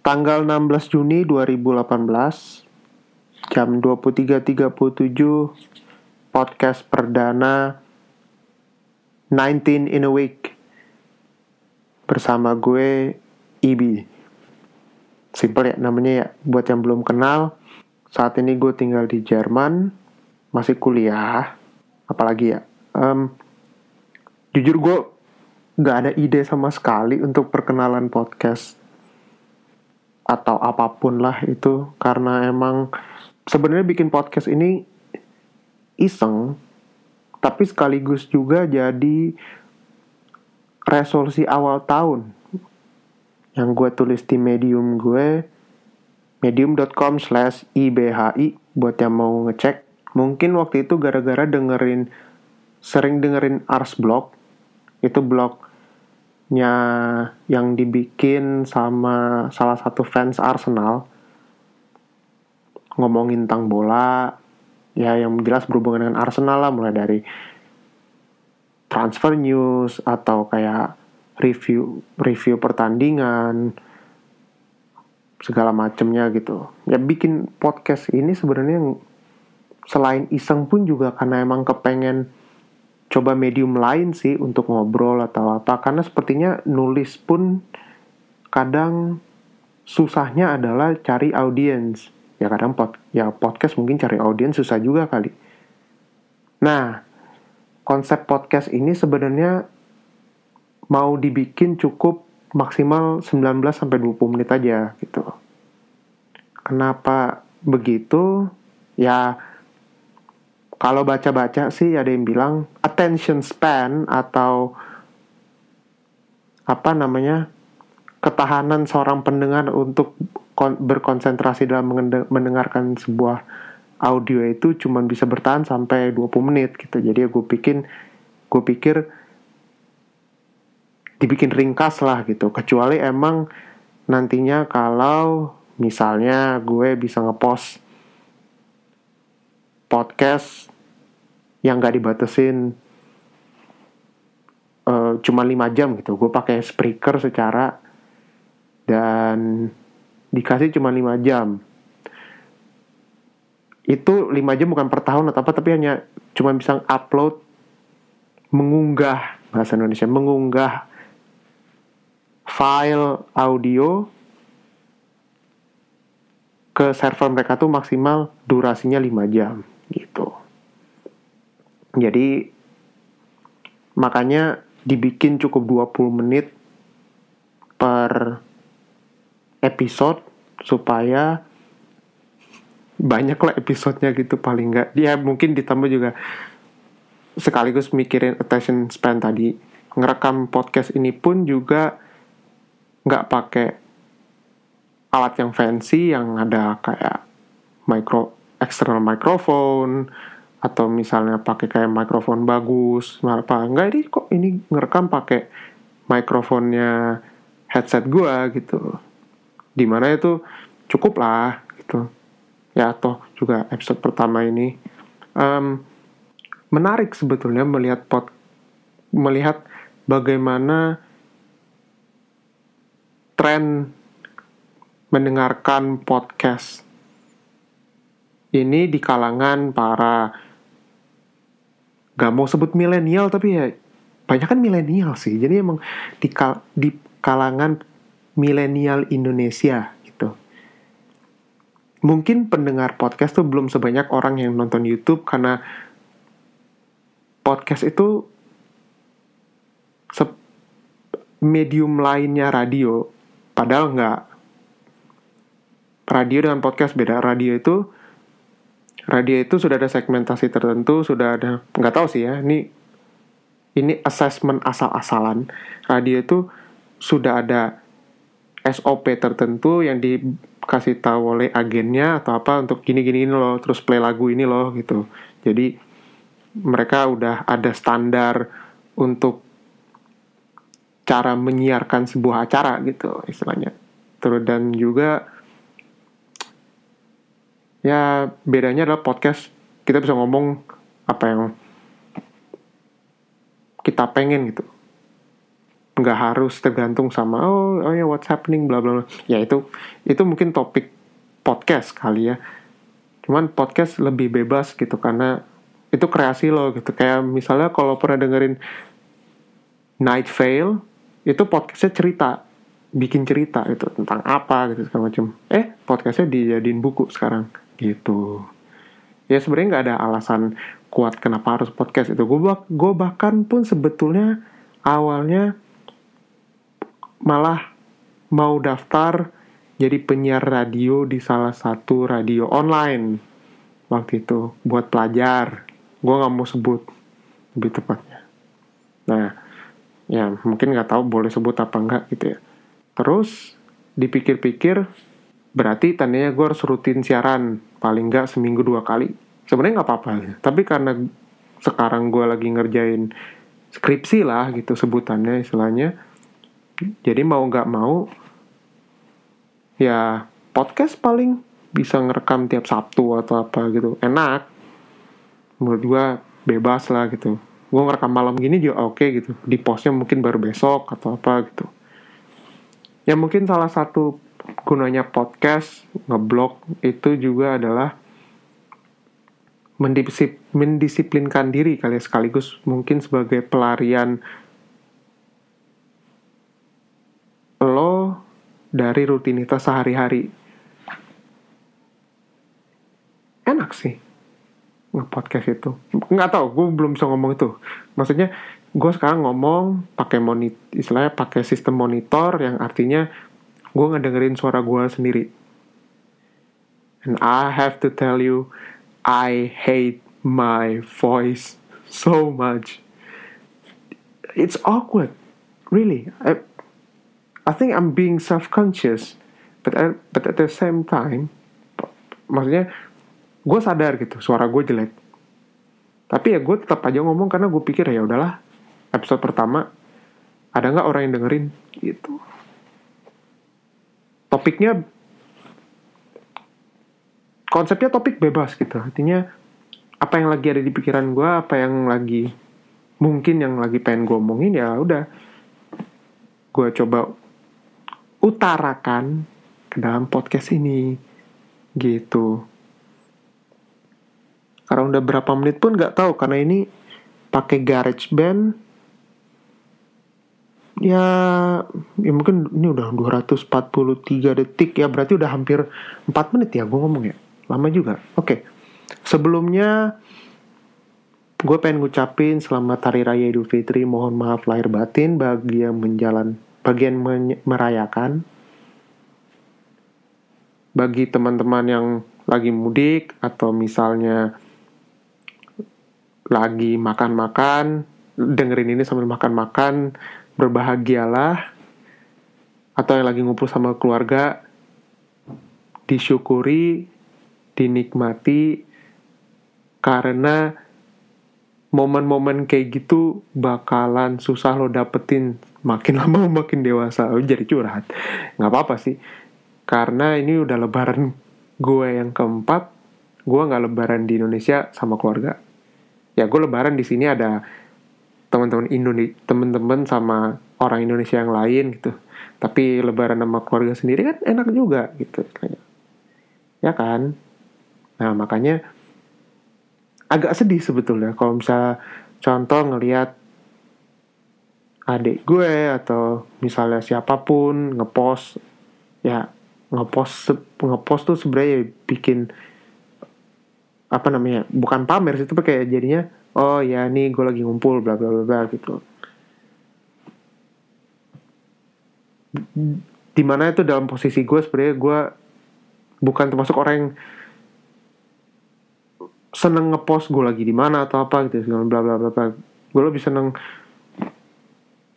tanggal 16 Juni 2018 jam 23.37 podcast perdana 19 in a week bersama gue Ibi. Simple ya namanya ya buat yang belum kenal saat ini gue tinggal di Jerman masih kuliah apalagi ya um, jujur gue nggak ada ide sama sekali untuk perkenalan podcast atau apa pun lah itu karena emang sebenarnya bikin podcast ini iseng tapi sekaligus juga jadi resolusi awal tahun. Yang gue tulis di medium gue medium.com slash ibhi buat yang mau ngecek. Mungkin waktu itu gara-gara dengerin sering dengerin Ars Blog itu blognya yang dibikin sama salah satu fans Arsenal. Ngomongin tentang bola ya yang jelas berhubungan dengan Arsenal lah mulai dari transfer news atau kayak review review pertandingan segala macemnya gitu. Ya bikin podcast ini sebenarnya selain iseng pun juga karena emang kepengen coba medium lain sih untuk ngobrol atau apa karena sepertinya nulis pun kadang susahnya adalah cari audiens ya kadang pod, ya podcast mungkin cari audiens susah juga kali nah konsep podcast ini sebenarnya mau dibikin cukup maksimal 19 sampai 20 menit aja gitu. Kenapa begitu? Ya kalau baca-baca sih ada yang bilang attention span atau apa namanya? ketahanan seorang pendengar untuk berkonsentrasi dalam mendengarkan sebuah audio itu cuma bisa bertahan sampai 20 menit gitu. Jadi gue pikir gue pikir dibikin ringkas lah gitu kecuali emang nantinya kalau misalnya gue bisa ngepost podcast yang gak dibatesin cuma 5 jam gitu gue pakai speaker secara dan dikasih cuma 5 jam itu 5 jam bukan per tahun atau apa tapi hanya cuma bisa upload mengunggah bahasa Indonesia mengunggah file audio ke server mereka tuh maksimal durasinya 5 jam gitu. Jadi makanya dibikin cukup 20 menit per episode supaya banyak lah episodenya gitu paling nggak. Dia ya, mungkin ditambah juga sekaligus mikirin attention span tadi. Ngerekam podcast ini pun juga nggak pakai alat yang fancy yang ada kayak micro external microphone atau misalnya pakai kayak mikrofon bagus apa enggak ini kok ini ngerekam pakai mikrofonnya headset gua gitu. Di mana itu cukup lah gitu. Ya atau juga episode pertama ini. Um, menarik sebetulnya melihat pot melihat bagaimana tren mendengarkan podcast ini di kalangan para gak mau sebut milenial tapi ya banyak kan milenial sih jadi emang di, kal di kalangan milenial Indonesia gitu mungkin pendengar podcast tuh belum sebanyak orang yang nonton YouTube karena podcast itu medium lainnya radio Padahal nggak. Radio dengan podcast beda. Radio itu radio itu sudah ada segmentasi tertentu, sudah ada nggak tahu sih ya. Ini ini assessment asal-asalan. Radio itu sudah ada SOP tertentu yang dikasih tahu oleh agennya atau apa untuk gini-gini ini loh, terus play lagu ini loh gitu. Jadi mereka udah ada standar untuk cara menyiarkan sebuah acara gitu istilahnya terus dan juga ya bedanya adalah podcast. Kita bisa ngomong apa yang kita pengen gitu. Nggak harus tergantung sama oh oh ya what's happening bla bla ya itu itu mungkin topik podcast kali ya. Cuman podcast lebih bebas gitu karena itu kreasi lo gitu. Kayak misalnya kalau pernah dengerin Night Vale itu podcastnya cerita bikin cerita itu tentang apa gitu segala macam. Eh podcastnya dijadiin buku sekarang gitu. Ya sebenarnya nggak ada alasan kuat kenapa harus podcast itu. Gue gue bahkan pun sebetulnya awalnya malah mau daftar jadi penyiar radio di salah satu radio online waktu itu buat pelajar. Gue nggak mau sebut lebih tepatnya. Nah ya mungkin nggak tahu boleh sebut apa enggak gitu ya. Terus dipikir-pikir berarti tandanya gue harus rutin siaran paling nggak seminggu dua kali. Sebenarnya nggak apa-apa ya. tapi karena sekarang gue lagi ngerjain skripsi lah gitu sebutannya istilahnya jadi mau nggak mau ya podcast paling bisa ngerekam tiap Sabtu atau apa gitu. Enak. Menurut gue bebas lah gitu. Gue ngerekam malam gini juga oke okay, gitu. Di postnya mungkin baru besok atau apa gitu. Ya mungkin salah satu gunanya podcast ngeblog itu juga adalah mendisip, mendisiplinkan diri kali ya, sekaligus mungkin sebagai pelarian lo dari rutinitas sehari-hari. Enak sih nge-podcast itu. Nggak tahu, gue belum bisa ngomong itu. Maksudnya, gue sekarang ngomong pakai monit, istilahnya pakai sistem monitor yang artinya gue ngedengerin suara gue sendiri. And I have to tell you, I hate my voice so much. It's awkward, really. I, I think I'm being self-conscious, but but at the same time, maksudnya gue sadar gitu suara gue jelek. Tapi ya gue tetap aja ngomong karena gue pikir ya udahlah episode pertama ada nggak orang yang dengerin gitu. Topiknya konsepnya topik bebas gitu. Artinya apa yang lagi ada di pikiran gue apa yang lagi mungkin yang lagi pengen gue omongin ya udah. Gue coba utarakan ke dalam podcast ini gitu. Karena udah berapa menit pun nggak tahu karena ini pakai garage band ya ya mungkin ini udah 243 detik ya. Berarti udah hampir 4 menit ya gue ngomong ya? Lama juga. Oke. Okay. sebelumnya gue pengen ngucapin selamat hari raya idul fitri. Mohon maaf lahir batin bagi yang menjalan bagian merayakan. Bagi teman-teman yang lagi mudik atau misalnya lagi makan-makan dengerin ini sambil makan-makan berbahagialah atau yang lagi ngumpul sama keluarga disyukuri dinikmati karena momen-momen kayak gitu bakalan susah lo dapetin. Makin lama makin dewasa. Oh, jadi curhat. Nggak apa-apa sih. Karena ini udah lebaran gue yang keempat gue nggak lebaran di Indonesia sama keluarga. Ya gue lebaran di sini ada teman-teman Indonesia teman-teman sama orang Indonesia yang lain gitu. Tapi lebaran sama keluarga sendiri kan enak juga gitu ya kan? Nah makanya agak sedih sebetulnya kalau misalnya contoh ngelihat adik gue atau misalnya siapa pun ngepost ya ngepost ngepost tuh sebenarnya bikin apa namanya bukan pamer sih tapi kayak jadinya oh ya nih gue lagi ngumpul bla bla bla bla gitu. Di mana itu dalam posisi gue sebenarnya gue bukan termasuk orang yang seneng ngepost gue lagi di mana atau apa gitu bla bla bla bla. Gue lebih seneng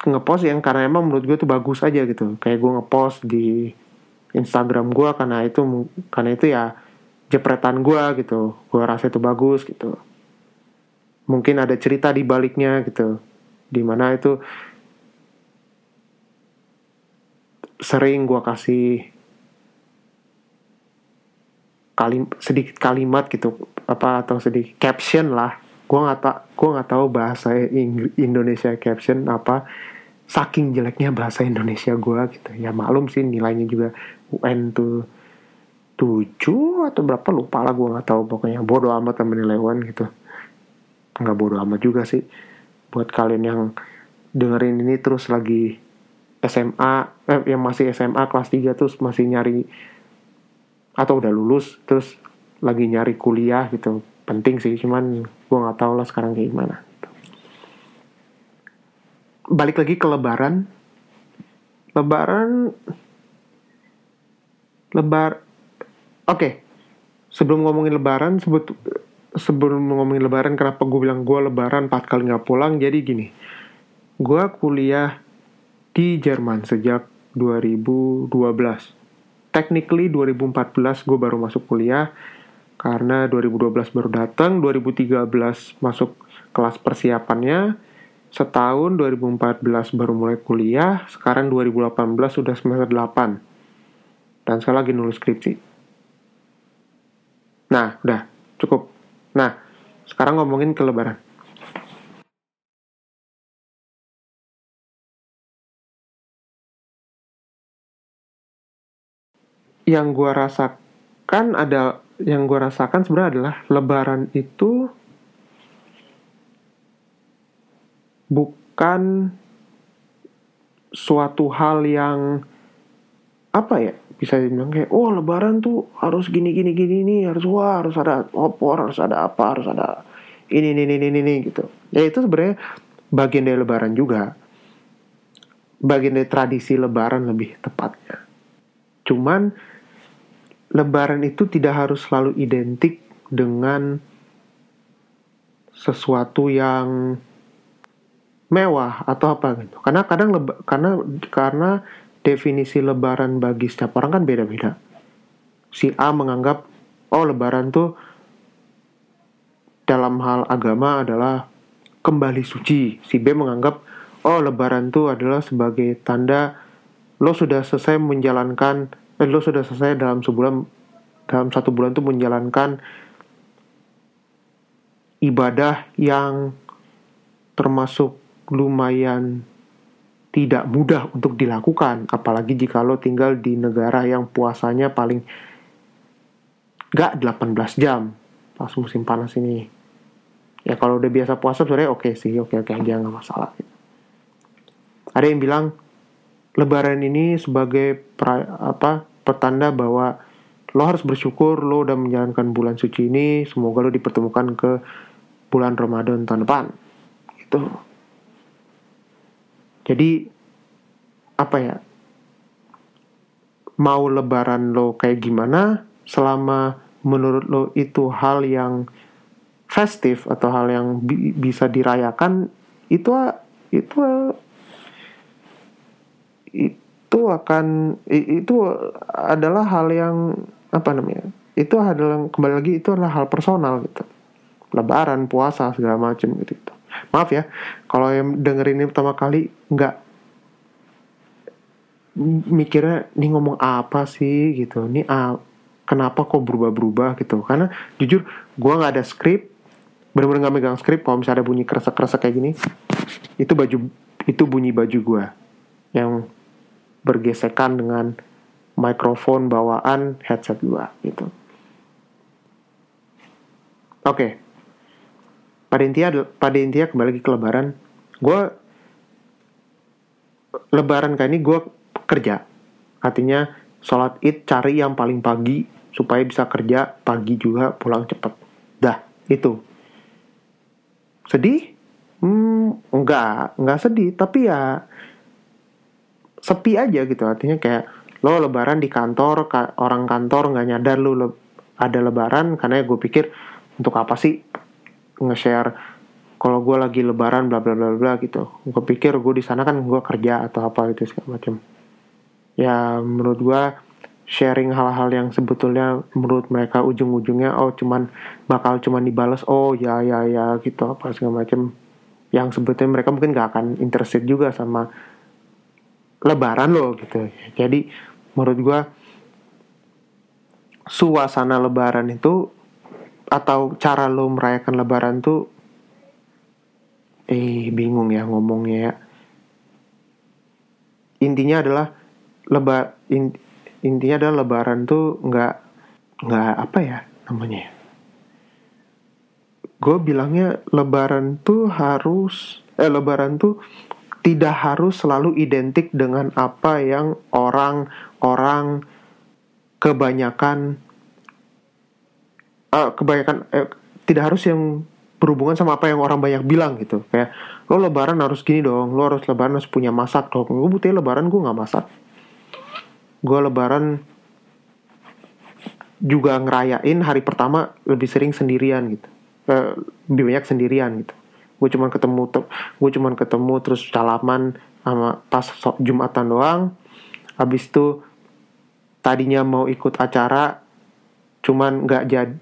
ngepost yang karena emang menurut gue tuh bagus aja gitu. Kayak gue ngepost di Instagram gue karena itu karena itu ya jepretan gue gitu. Gue rasa itu bagus gitu mungkin ada cerita di baliknya gitu. Di mana itu sering gue kasih kalim sedikit kalimat gitu apa atau sedikit caption lah. Gue nggak tak gue nggak tahu bahasa Indonesia caption apa. Saking jeleknya bahasa Indonesia gue gitu. Ya maklum sih nilainya juga UN tuh tujuh atau berapa lupa lah gue nggak tahu. Pokoknya bodoh amat sama nilai UN gitu nggak bodoh amat juga sih. Buat kalian yang dengerin ini terus lagi SMA eh, yang masih SMA kelas 3 terus masih nyari atau udah lulus terus lagi nyari kuliah gitu. Penting sih cuman gue nggak tahu lah sekarang kayak gimana. Balik lagi ke lebaran. Lebaran lebar oke. Okay. sebelum ngomongin lebaran sebut sebelum ngomongin lebaran kenapa gue bilang gue lebaran empat kali nggak pulang jadi gini gue kuliah di Jerman sejak 2012 technically 2014 gue baru masuk kuliah karena 2012 baru datang 2013 masuk kelas persiapannya setahun 2014 baru mulai kuliah, sekarang 2018 sudah semester 8. Dan saya lagi nulis skripsi. Nah, udah, cukup. Nah, sekarang ngomongin ke lebaran. Yang gue rasakan ada yang gue rasakan sebenarnya adalah lebaran itu bukan suatu hal yang apa ya bisa dibilang kayak oh lebaran tuh harus gini gini gini nih harus wah harus ada opor harus ada apa harus ada ini ini ini ini, ini gitu. Ya itu sebenarnya bagian dari lebaran juga. Bagian dari tradisi lebaran lebih tepatnya. Cuman lebaran itu tidak harus selalu identik dengan sesuatu yang mewah atau apa gitu. Karena kadang karena karena definisi lebaran bagi setiap orang kan beda-beda. Si A menganggap oh lebaran tuh dalam hal agama adalah kembali suci. Si B menganggap oh lebaran tuh adalah sebagai tanda lo sudah selesai menjalankan eh, lo sudah selesai dalam sebulan dalam satu bulan tuh menjalankan ibadah yang termasuk lumayan tidak mudah untuk dilakukan apalagi jika lo tinggal di negara yang puasanya paling gak 18 jam. Pas musim panas ini. Ya kalau udah biasa puasa sebenarnya oke okay sih oke okay, okay aja nggak masalah. Ada yang bilang lebaran ini sebagai pra, apa pertanda bahwa lo harus bersyukur lo udah menjalankan bulan suci ini semoga lo dipertemukan ke bulan Ramadan tahun depan. Gitu jadi apa ya? Mau lebaran lo kayak gimana selama menurut lo itu hal yang festif atau hal yang bi bisa dirayakan itu itu itu akan itu adalah hal yang apa namanya itu adalah kembali lagi itu adalah hal personal gitu lebaran puasa segala macam gitu, gitu maaf ya kalau yang dengerin ini pertama kali nggak mikirnya ini ngomong apa sih? gitu. Ini ah, kenapa kok berubah-berubah? gitu. Karena jujur gue nggak ada skrip bener-bener nggak megang skrip kalau misalnya ada bunyi kresek-kresek kayak gini itu baju itu bunyi baju gue yang bergesekan dengan mikrofon bawaan headset gue gitu. Oke. okay pada intinya pada intinya kembali lagi ke lebaran gue lebaran kali ini gue kerja. Artinya sholat id cari yang paling pagi supaya bisa kerja pagi juga pulang cepet. Dah itu. Sedih? Hmm, enggak enggak sedih. Tapi ya sepi aja gitu. Artinya kayak lo lebaran di kantor orang kantor nggak nyadar lo ada lebaran karena gue pikir untuk apa sih nge-share kalau gue lagi lebaran bla bla bla bla gitu. Gue pikir gue di sana kan gue kerja atau apa gitu segala macam ya menurut gue sharing hal-hal yang sebetulnya menurut mereka ujung-ujungnya oh cuman bakal cuman dibales oh ya ya ya gitu apa segala macam yang sebetulnya mereka mungkin gak akan interested juga sama lebaran loh gitu. Jadi menurut gue suasana lebaran itu atau cara lo merayakan lebaran tuh eh bingung ya ngomongnya ya intinya adalah leba in- intinya adalah lebaran tuh nggak nggak apa ya namanya ya? gue bilangnya lebaran tuh harus eh lebaran tuh tidak harus selalu identik dengan apa yang orang-orang kebanyakan uh, kebanyakan eh, tidak harus yang berhubungan sama apa yang orang banyak bilang gitu. Kayak lo lebaran harus gini dong lo harus lebaran harus punya masak dong. Gue butuh lebaran gue nggak masak. Gue lebaran juga ngerayain hari pertama lebih sering sendirian gitu. Uh, lebih banyak sendirian gitu. Gue cuman ketemu gue cuman ketemu terus salaman sama pas jumatan doang. Habis itu tadinya mau ikut acara cuman nggak jadi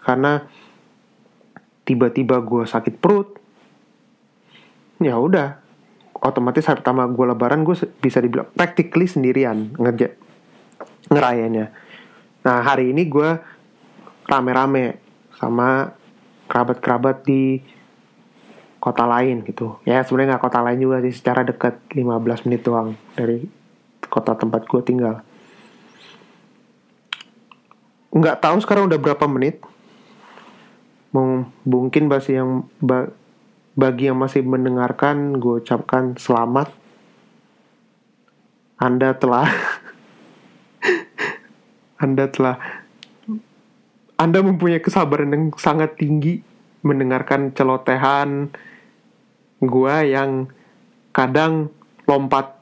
karena tiba-tiba gue sakit perut ya udah otomatis hari pertama gue lebaran gue bisa dibilang practically sendirian ngerja ngerayainnya. Nah hari ini gue rame-rame sama kerabat-kerabat di kota lain gitu. Ya sebenarnya nggak kota lain juga sih secara dekat 15 menit doang dari kota tempat gue tinggal nggak tahu sekarang udah berapa menit. Mungkin bagi yang bagi yang masih mendengarkan gue ucapkan selamat. Anda telah anda telah anda mempunyai kesabaran yang sangat tinggi mendengarkan celotehan gue yang kadang lompat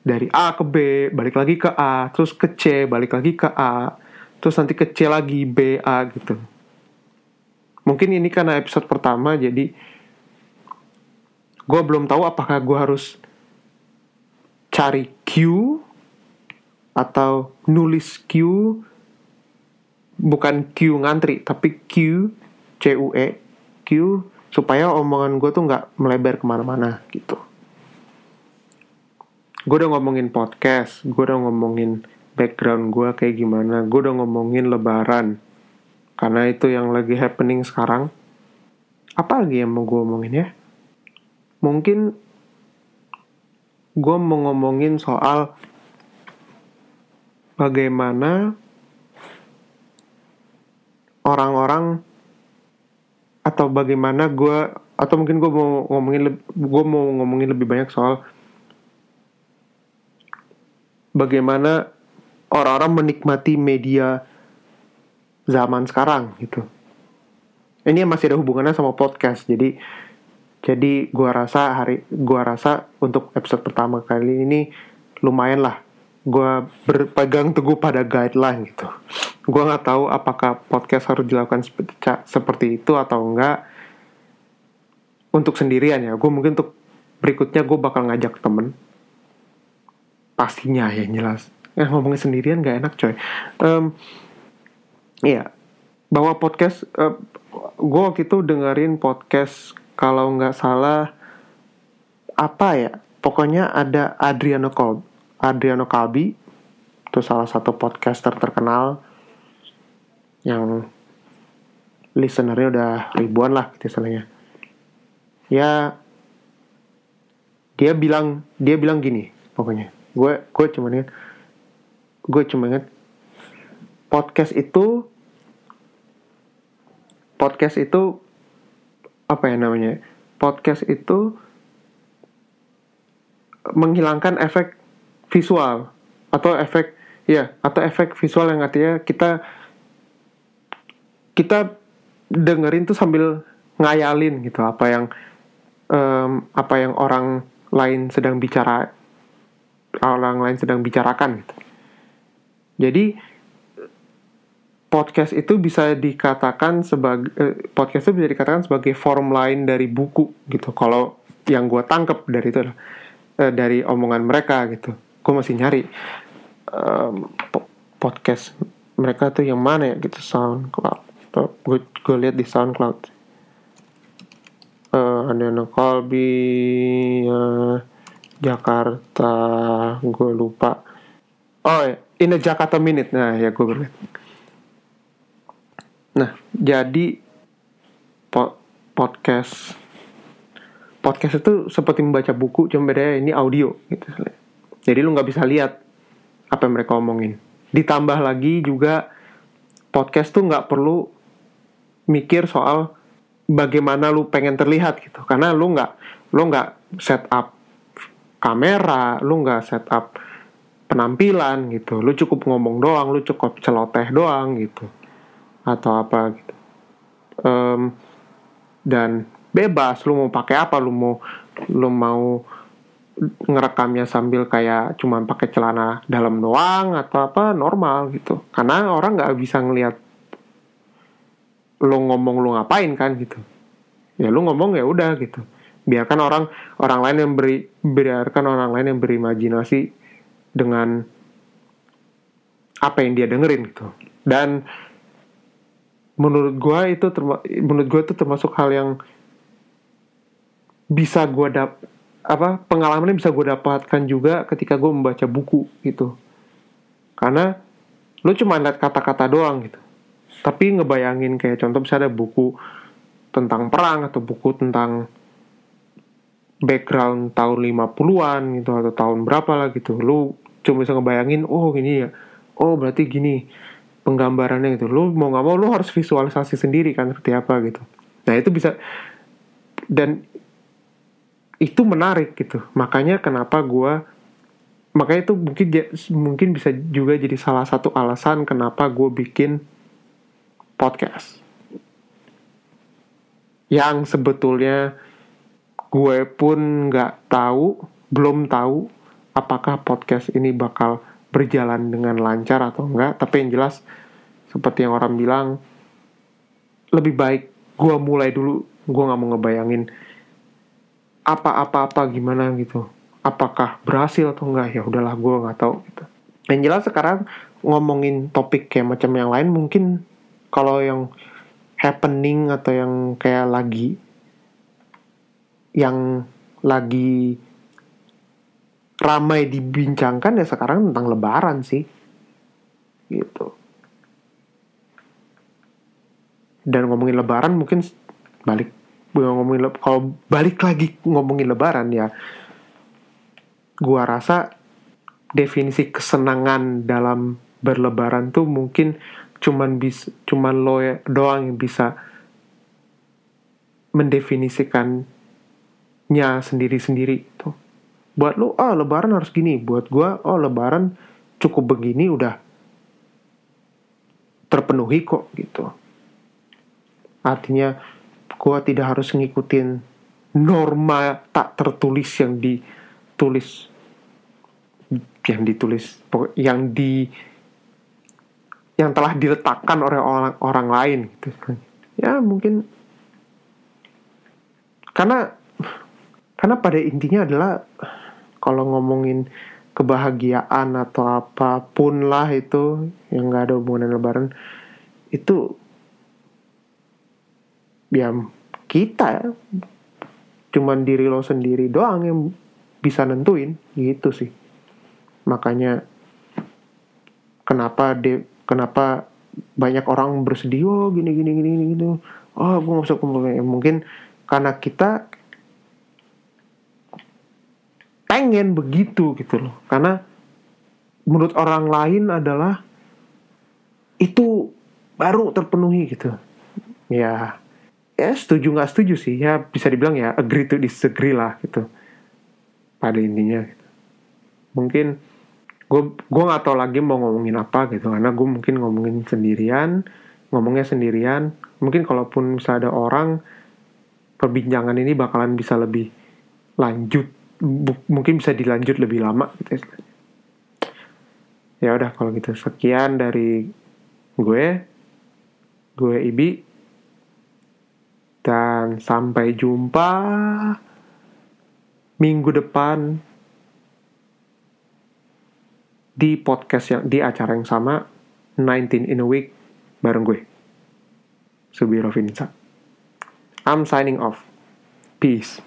dari A ke B, balik lagi ke A, terus ke C, balik lagi ke A, terus nanti ke C lagi B, A gitu. Mungkin ini karena episode pertama jadi gue belum tahu apakah gue harus cari Q atau nulis Q bukan Q ngantri tapi Q C U E Q supaya omongan gue tuh nggak melebar ke mana-mana gitu gue udah ngomongin podcast gue udah ngomongin background gue kayak gimana. Gue udah ngomongin lebaran. Karena itu yang lagi happening sekarang. Apa lagi yang mau gue omongin ya? Mungkin gue mau ngomongin soal bagaimana orang-orang atau bagaimana gue atau mungkin gue mau ngomongin gue mau ngomongin lebih banyak soal bagaimana orang-orang menikmati media zaman sekarang gitu. Ini masih ada hubungannya sama podcast. Jadi jadi gue rasa hari gue rasa untuk episode pertama kali ini lumayan lah gue berpegang teguh pada guideline gitu gue nggak tahu apakah podcast harus dilakukan seperti, seperti itu atau enggak untuk sendirian ya gue mungkin untuk berikutnya gue bakal ngajak temen pastinya ya jelas eh ngomongin sendirian gak enak coy. Um, iya. Bahwa podcast uh, gue waktu itu dengerin podcast kalau nggak salah apa ya pokoknya ada Adriano Colby Adriano Kalbi itu salah satu podcaster terkenal yang listenernya udah ribuan lah gitu istilahnya. Ya dia bilang dia bilang gini pokoknya. Gue gue cuma inget gue cuma inget podcast itu podcast itu apa ya namanya podcast itu menghilangkan efek visual atau efek ya atau efek visual yang artinya kita kita dengerin tuh sambil ngayalin gitu apa yang um, apa yang orang lain sedang bicara orang lain sedang bicarakan gitu. Jadi podcast itu bisa dikatakan sebagai eh, podcast itu bisa dikatakan sebagai form lain dari buku gitu. Kalau yang gue tangkep dari itu eh, dari omongan mereka gitu. Gue masih nyari um, podcast mereka tuh yang mana ya gitu SoundCloud gue gue lihat di SoundCloud uh, ada Colby uh, Jakarta gue lupa oh ya in a Jakarta minute. Nah ya gue nah jadi po podcast podcast itu seperti membaca buku cuma bedanya ini audio gitu. Jadi lu nggak bisa lihat apa yang mereka omongin. Ditambah lagi juga podcast tuh nggak perlu mikir soal bagaimana lu pengen terlihat gitu. Karena lu nggak lu nggak set up kamera lu nggak set up penampilan gitu. Lu cukup ngomong doang lu cukup celoteh doang gitu. Atau apa gitu. Um, dan bebas lu mau pakai apa lu mau lu mau ngerekamnya sambil kayak cuman pakai celana dalam doang atau apa normal gitu. Karena orang nggak bisa ngelihat lo ngomong lo ngapain kan gitu. Ya lu ngomong ya udah gitu. Biarkan orang orang lain yang beri biarkan orang lain yang berimajinasi dengan apa yang dia dengerin gitu. Dan menurut gue itu menurut gue itu termasuk hal yang bisa gue dap apa pengalamannya bisa gue dapatkan juga ketika gue membaca buku gitu. Karena lu cuma lihat kata-kata doang gitu. Tapi ngebayangin kayak contoh misalnya ada buku tentang perang atau buku tentang background tahun 50-an gitu atau tahun berapa lah gitu. Lu cuma bisa ngebayangin oh gini ya. Oh berarti gini penggambarannya gitu. Lu mau nggak mau lu harus visualisasi sendiri kan seperti apa gitu. Nah itu bisa dan itu menarik gitu. Makanya kenapa gue makanya itu mungkin mungkin bisa juga jadi salah satu alasan kenapa gue bikin podcast. Yang sebetulnya gue pun nggak tahu belum tahu apakah podcast ini bakal berjalan dengan lancar atau enggak. Tapi yang jelas seperti yang orang bilang lebih baik gue mulai dulu. Gue nggak mau ngebayangin apa-apa-apa gimana gitu. Apakah berhasil atau enggak? Ya udahlah gue nggak tahu gitu. Yang jelas sekarang ngomongin topik kayak macam yang lain mungkin kalau yang happening atau yang kayak lagi yang lagi ramai dibincangkan ya sekarang tentang lebaran sih. Gitu. Dan ngomongin lebaran mungkin balik ngomongin kalau balik lagi ngomongin lebaran ya gua rasa definisi kesenangan dalam berlebaran tuh mungkin cuman bis cuman lo ya, doang yang bisa mendefinisikannya sendiri-sendiri tuh buat lo oh lebaran harus gini. Buat gua oh lebaran cukup begini udah terpenuhi kok gitu. Artinya gue tidak harus ngikutin norma tak tertulis yang ditulis yang ditulis yang di yang telah diletakkan oleh orang orang lain gitu. Ya mungkin karena karena pada intinya adalah kalau ngomongin kebahagiaan atau apa pun lah itu yang nggak ada hubungan lebaran itu ya kita cuman diri lo sendiri doang yang bisa nentuin gitu sih. Makanya kenapa de kenapa banyak orang bersedih oh gini gini gini gini oh gue gak usah kumpul ya, mungkin karena kita pengen begitu gitu loh. Karena menurut orang lain adalah itu baru terpenuhi gitu. Ya ya setuju nggak setuju sih. Ya bisa dibilang ya agree to disagree lah gitu. Pada intinya gitu. mungkin gue gue nggak tahu lagi mau ngomongin apa gitu. Karena gue mungkin ngomongin sendirian ngomongnya sendirian. Mungkin kalaupun bisa ada orang perbincangan ini bakalan bisa lebih lanjut mungkin bisa dilanjut lebih lama gitu. Ya udah kalau gitu. Sekian dari gue gue Ibi. Dan sampai jumpa minggu depan di podcast yang di acara yang sama 19 in a week bareng gue Subiro Vinsa I'm signing off. Peace